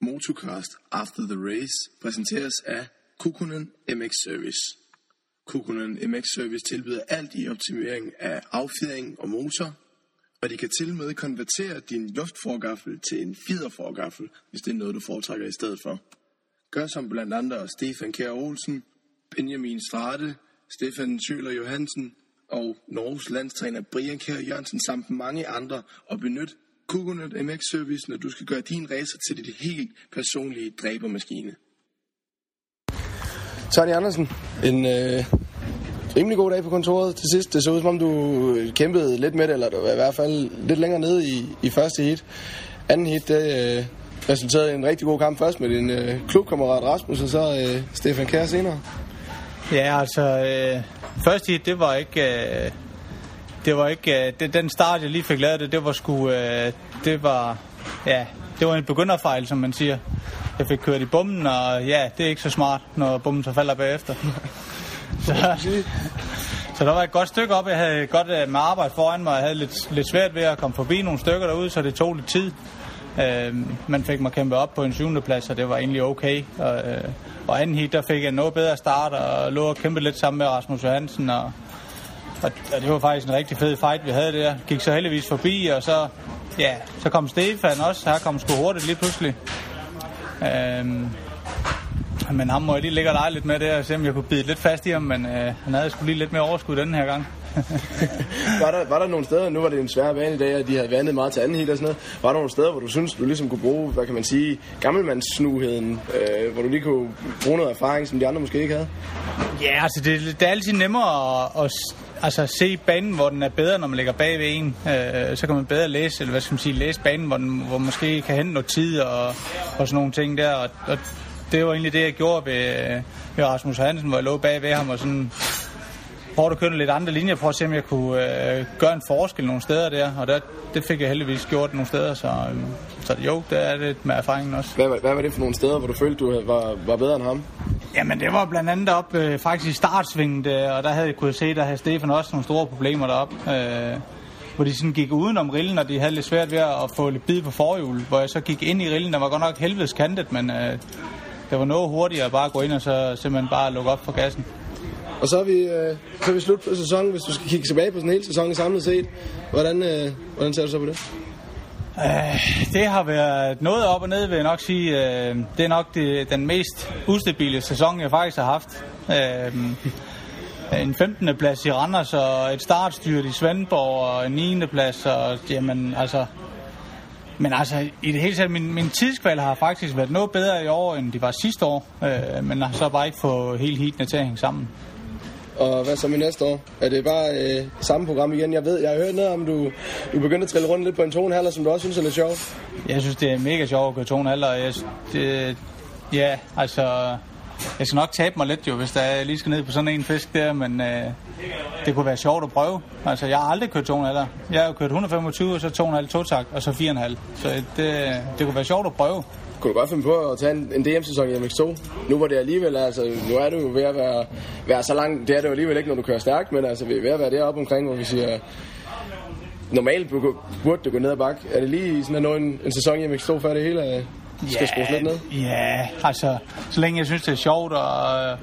Motocast After the Race præsenteres af Kukunen MX Service. Kukunen MX Service tilbyder alt i optimering af affjedring og motor, og de kan til med konvertere din luftforgaffel til en fiderforgaffel, hvis det er noget, du foretrækker i stedet for. Gør som blandt andre Stefan Kjær Olsen, Benjamin Strate, Stefan Schøler Johansen og Norges landstræner Brian Kjær Jørgensen samt mange andre og benyt Kukunet MX Service, når du skal gøre din racer til dit helt personlige dræbermaskine. Tony Andersen, en øh, rimelig god dag på kontoret til sidst. Det så ud som om, du kæmpede lidt med det, eller du var i hvert fald lidt længere nede i, i første heat. Anden heat, det øh, resulterede i en rigtig god kamp først med din øh, klubkammerat Rasmus, og så øh, Stefan Kjær senere. Ja, altså, øh, første hit, det var ikke... Øh, det var ikke... Øh, det, den start, jeg lige fik lavet det, det var sgu... Øh, det var... Ja, det var en begynderfejl, som man siger. Jeg fik kørt i bommen, og ja, det er ikke så smart, når bommen så falder bagefter. så, så der var et godt stykke op. Jeg havde godt øh, med arbejde foran mig. Jeg havde lidt, lidt svært ved at komme forbi nogle stykker derude, så det tog lidt tid. Øh, man fik mig kæmpe op på en syvende plads, og det var egentlig okay. Og, øh, og anden hit, der fik jeg noget bedre start, og lå og kæmpe lidt sammen med Rasmus Johansen, og, og, og det var faktisk en rigtig fed fight, vi havde der. Gik så heldigvis forbi, og så, ja, så kom Stefan også. Her kom sgu hurtigt lige pludselig. Øhm, men ham må jeg lige ligge og lege lidt med det, og se om jeg kunne bide lidt fast i ham, men øh, han havde sgu lige lidt mere overskud den her gang. var, der, var der nogle steder, nu var det en svær bane i dag, og de havde vandet meget til anden hit og sådan noget, var der nogle steder, hvor du synes, du ligesom kunne bruge, hvad kan man sige, gammelmandssnuheden, øh, hvor du lige kunne bruge noget erfaring, som de andre måske ikke havde? Ja, altså det, det er altid nemmere at, at altså, se banen, hvor den er bedre, når man ligger bag ved en. Øh, så kan man bedre læse, eller hvad skal man sige, læse banen, hvor, den, hvor man måske kan hente noget tid og, og sådan nogle ting der. Og, og det var egentlig det, jeg gjorde ved, ved Rasmus Hansen, hvor jeg lå bag ved ham og sådan prøvede at køre lidt andre linjer, for at se, om jeg kunne øh, gøre en forskel nogle steder der. Og der, det fik jeg heldigvis gjort nogle steder, så, øh, så jo, det er det med erfaringen også. Hvad, hvad var det for nogle steder, hvor du følte, du var, var bedre end ham? Jamen, det var blandt andet op øh, faktisk i startsvinget, øh, og der havde jeg se, der havde Stefan også nogle store problemer deroppe. Øh, hvor de sådan gik udenom rillen, og de havde lidt svært ved at få lidt bid på forhjul, hvor jeg så gik ind i rillen, der var godt nok helvedes kantet, men øh, det var noget hurtigere at bare gå ind og så simpelthen bare lukke op for gassen. Og så er vi, øh, så er vi slut på sæsonen, hvis du skal kigge tilbage på sådan en hel sæson samlet set. Hvordan, øh, hvordan ser du så på det? Uh, det har været noget op og ned, vil jeg nok sige. Øh, det er nok det, den mest ustabile sæson, jeg faktisk har haft. Øh, en 15. plads i Randers og et startstyrt i Svendborg og en 9. plads. Og, jamen, altså, men altså, i det hele taget, min, min tidskval har faktisk været noget bedre i år, end de var sidste år. Øh, men har så bare ikke fået hele heatene til at hænge sammen. Og hvad så med næste år? Er det bare øh, samme program igen? Jeg ved, jeg har hørt noget om, du, du begynder at trille rundt lidt på en tonehalder, som du også synes er lidt sjovt. Jeg synes, det er mega sjovt at køre tonehalder. Jeg, det, ja, altså... Jeg skal nok tabe mig lidt jo, hvis jeg lige skal ned på sådan en fisk der, men øh, det kunne være sjovt at prøve. Altså, jeg har aldrig kørt tonehalder. Jeg har jo kørt 125, og så 2,5 totakt, og så 4,5. Så øh, det, det kunne være sjovt at prøve kunne du godt finde på at tage en, en DM-sæson i MX2? Nu var det alligevel, altså, nu er du jo ved at være, være så langt, det er det jo alligevel ikke, når du kører stærkt, men altså, vi er ved at være deroppe omkring, hvor vi siger, normalt burde du gå ned ad bak. Er det lige sådan at nå en, en sæson i MX2, før det hele skal ja, skrues lidt ned? Ja, altså, så længe jeg synes, det er sjovt at,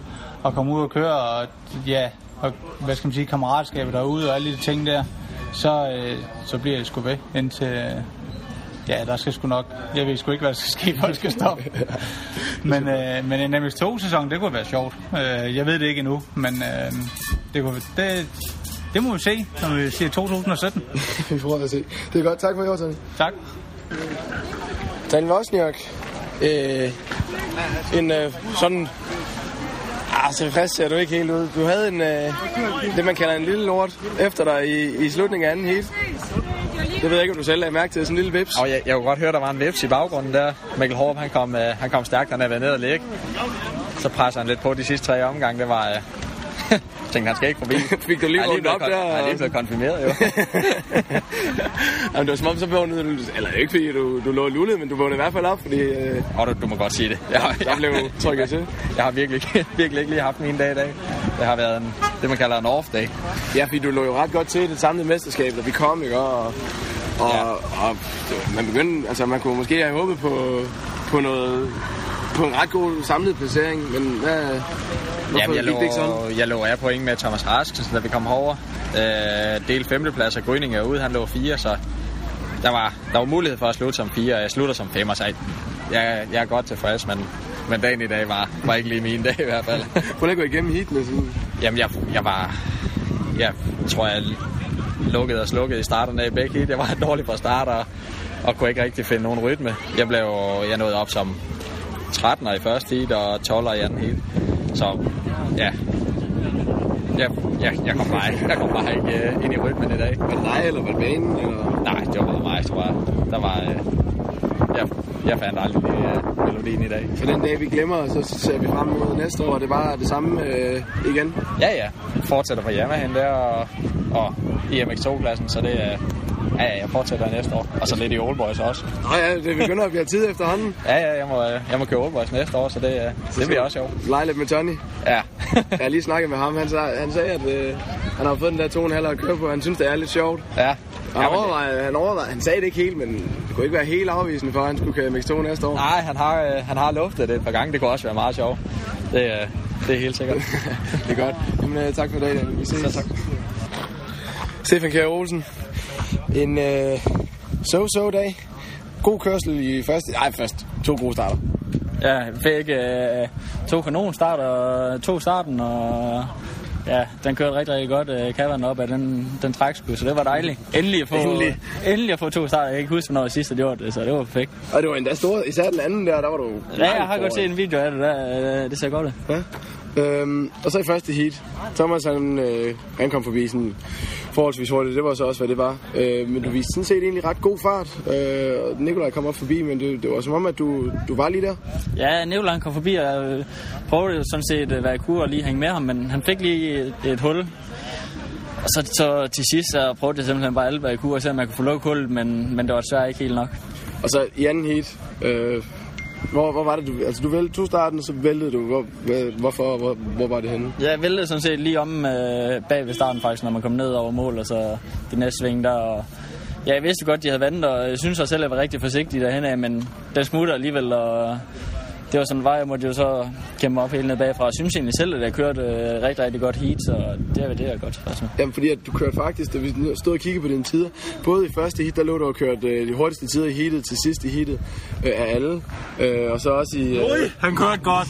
at komme ud og køre, og ja, og, hvad skal man sige, kammeratskabet derude og alle de ting der, så, øh, så bliver jeg sgu ved indtil, Ja, der skal sgu nok... Jeg ved sgu ikke, hvad der skal ske, det skal stoppe. men, øh, men en MX2-sæson, det kunne være sjovt. Øh, jeg ved det ikke endnu, men øh, det, kunne, det, det må vi se, når vi siger 2017. vi får at se. Det er godt. Tak for i år, Tony. Tak. Tony Vosniak. Øh, en øh, sådan Ah, tilfreds ser du ikke helt ud. Du havde en, øh, det, man kalder en lille lort efter dig i, i slutningen af anden heat. Det ved jeg ikke, om du selv har mærke til, sådan en lille vips. Og jeg, jeg kunne godt høre, der var en vips i baggrunden der. Mikkel Håb, han kom, øh, han kom stærkt, han er været ned og ligge. Så presser han lidt på de sidste tre omgange. Det var, øh, jeg tænkte, han skal ikke forbi. Fik du lige vågnet op der? Han er lige blevet konfirmeret, jo. Jamen, det var som om, så vågnede du... Eller ikke fordi du, du lå lullet, men du vågnede i hvert fald op, fordi... Øh, oh, du, du må godt sige det. Jeg, jeg, jeg blev trykket til. Jeg har virkelig, virkelig ikke lige haft min dag i dag. Det har været en, det, man kalder en off-day. Ja, fordi du lå jo ret godt til det samlede mesterskab, da vi kom, ikke? Og, og, ja. og man begyndte, altså man kunne måske have håbet på, på noget på en ret god samlet placering, men hvad, hvorfor Jamen, jeg, gik det ikke sådan? lå, jeg lå af point med Thomas Rask, da vi kom herover. Øh, del femteplads, og Gryning er ude, han lå fire, så der var, der var mulighed for at slutte som fire, og jeg slutter som femmer, så jeg, jeg, jeg er godt tilfreds, men, men dagen i dag var, var ikke lige min dag i hvert fald. Prøv lige at gå igennem heatene. Sådan. Jamen, jeg, jeg var... Jeg tror, jeg lukkede og slukkede i starten af begge heat. Jeg var dårlig fra start, og, og kunne ikke rigtig finde nogen rytme. Jeg blev jeg nåede op som 13'er i første heat, og 12'er i anden heat. Så ja, jeg, jeg, jeg kom bare, ikke- jeg kom bare ikke uh, ind i rytmen i dag. Var det dig, eller var det banen? Eller? Nej, det var bare mig, tror jeg. Der var... Uh, jeg, jeg fandt aldrig uh, melodien i dag. For den dag, vi glemmer, så ser vi frem mod næste år, og det er bare det samme øh, igen. Ja, ja. Fortsætter fra Yamaha der, og, og i MX2-klassen, så det er... Ja, ja, jeg fortsætter næste år. Og så lidt i Oldboys også. Nå ja, det begynder at blive tid efterhånden. Ja, ja, jeg må, jeg må køre Oldboys næste år, så det, øh, det bliver også sjovt. Lege lidt med Tony. Ja. Jeg har lige snakket med ham. Han, sag, han sagde, at øh, han har fået den der to og en halv at køre på. Han synes, det er lidt sjovt. ja. Han, Ja, overvejede, han, overvejede, han sagde det ikke helt, men det kunne ikke være helt afvisende for, at han skulle køre MX2 næste år. nej, han har, øh, han har luftet det et par gange. Det kunne også være meget sjovt. Det, øh, det er helt sikkert. det er godt. Jamen, øh, tak for i dag. Vi ses. Så tak. Stefan Kjær Olsen. En øh, so-so dag. God kørsel i første... Nej, først to gode starter. Ja, fik øh, to kanonstarter, to starten, og ja, den kørte rigtig, rigtig godt. Øh, Kaveren op af den, den trækskud, så det var dejligt. Endelig at få, Endelig. endelig at få to starter. Jeg kan ikke huske, hvornår jeg sidst har gjort det, så det var perfekt. Og det var endda stort. Især den anden der, der var du... Ja, jeg har godt set en video af det der. øh, Det ser godt ud. Ja. Øhm, og så i første heat. Thomas han, øh, han kom forbi sådan forholdsvis hurtigt. Det var så også, hvad det var. Øh, men du viste sådan set egentlig ret god fart. Øh, og Nikolaj kom op forbi, men det, det var som om, at du, du var lige der. Ja, Nicolai kom forbi, og jeg prøvede jo sådan set, øh, hvad jeg kunne, og lige hænge med ham, men han fik lige et, et hul. Og så, så til sidst, så prøvede jeg simpelthen bare alt, hvad jeg kunne, og se, om jeg kunne få lukket hullet, men, men det var desværre ikke helt nok. Og så i anden heat, øh, hvor, hvor var det, du, altså du væltede to starten, så væltede du, hvor, hvorfor, hvor, hvor var det henne? Jeg væltede sådan set lige om øh, bag ved starten faktisk, når man kom ned over mål, og så det næste sving der. Og ja, jeg vidste godt, de havde vandet, og jeg synes også selv, at jeg var rigtig forsigtig derhen af, men den smutter alligevel, og det var sådan en vej, jeg måtte jo så kæmpe op helt ned bagfra. Jeg synes egentlig selv, at jeg kørte øh, rigtig, rigtig godt heat, så det er det, jeg er godt tilfreds med. Jamen, fordi at du kørte faktisk, da vi stod og kiggede på dine tider, både i første heat, der lå du og kørt øh, de hurtigste tider i heatet til sidst i heatet øh, af alle. Øh, og så også i... Øh, han kørte godt.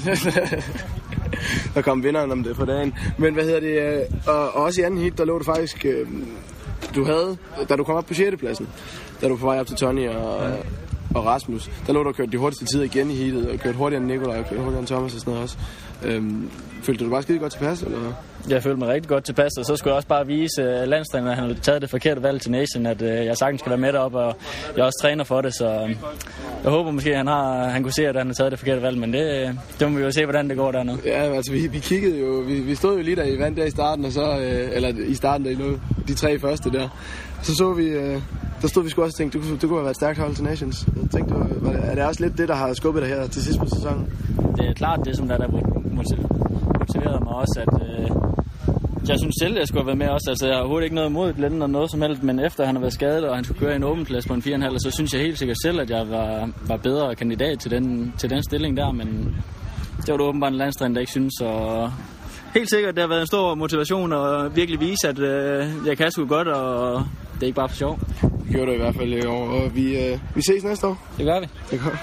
der kom vinderen om det på dagen. Men hvad hedder det? Øh, og, og også i anden heat, der lå du faktisk... Øh, du havde, da du kom op på 6. pladsen, da du var på vej op til Tony og, og Rasmus, der lå du og kørte de hurtigste tider igen i heatet, og kørte hurtigere end Nikolaj, og kørte hurtigere end Thomas og sådan noget også. Øhm, følte du dig bare skide godt tilpas, eller? Jeg følte mig rigtig godt tilpas, og så skulle jeg også bare vise uh, landstræneren, at han havde taget det forkerte valg til Nation, at uh, jeg sagtens skal være med deroppe, og jeg også træner for det, så um, jeg håber måske, at han, har, han kunne se, at han har taget det forkerte valg, men det, det må vi jo se, hvordan det går dernede. Ja, altså vi, vi kiggede jo, vi, vi stod jo lige der i vand der i starten, og så, øh, eller i starten der i nu, de tre første der. Så så vi, øh, der stod vi sgu også og tænkte, du, du kunne have været et stærkt hold til Nations. Jeg tænkte, du, var det- er det også lidt det, der har skubbet dig her til sidst på sæsonen? Det er klart det, som der, der motiverede mig også, at øh, jeg synes selv, jeg skulle have været med også. Altså, jeg har overhovedet ikke noget imod Glenn eller noget som helst, men efter han har været skadet, og han skulle køre i en åben plads på en 4,5, så synes jeg helt sikkert selv, at jeg var, var bedre kandidat til den, til den stilling der, men det var det åbenbart en landstræner, der ikke synes, og helt sikkert, det har været en stor motivation at virkelig vise, at øh, jeg kan sgu godt, og det er ikke bare for sjov. Gjorde du i hvert fald i år, og vi, øh, vi ses næste år. Det gør vi. Det er godt.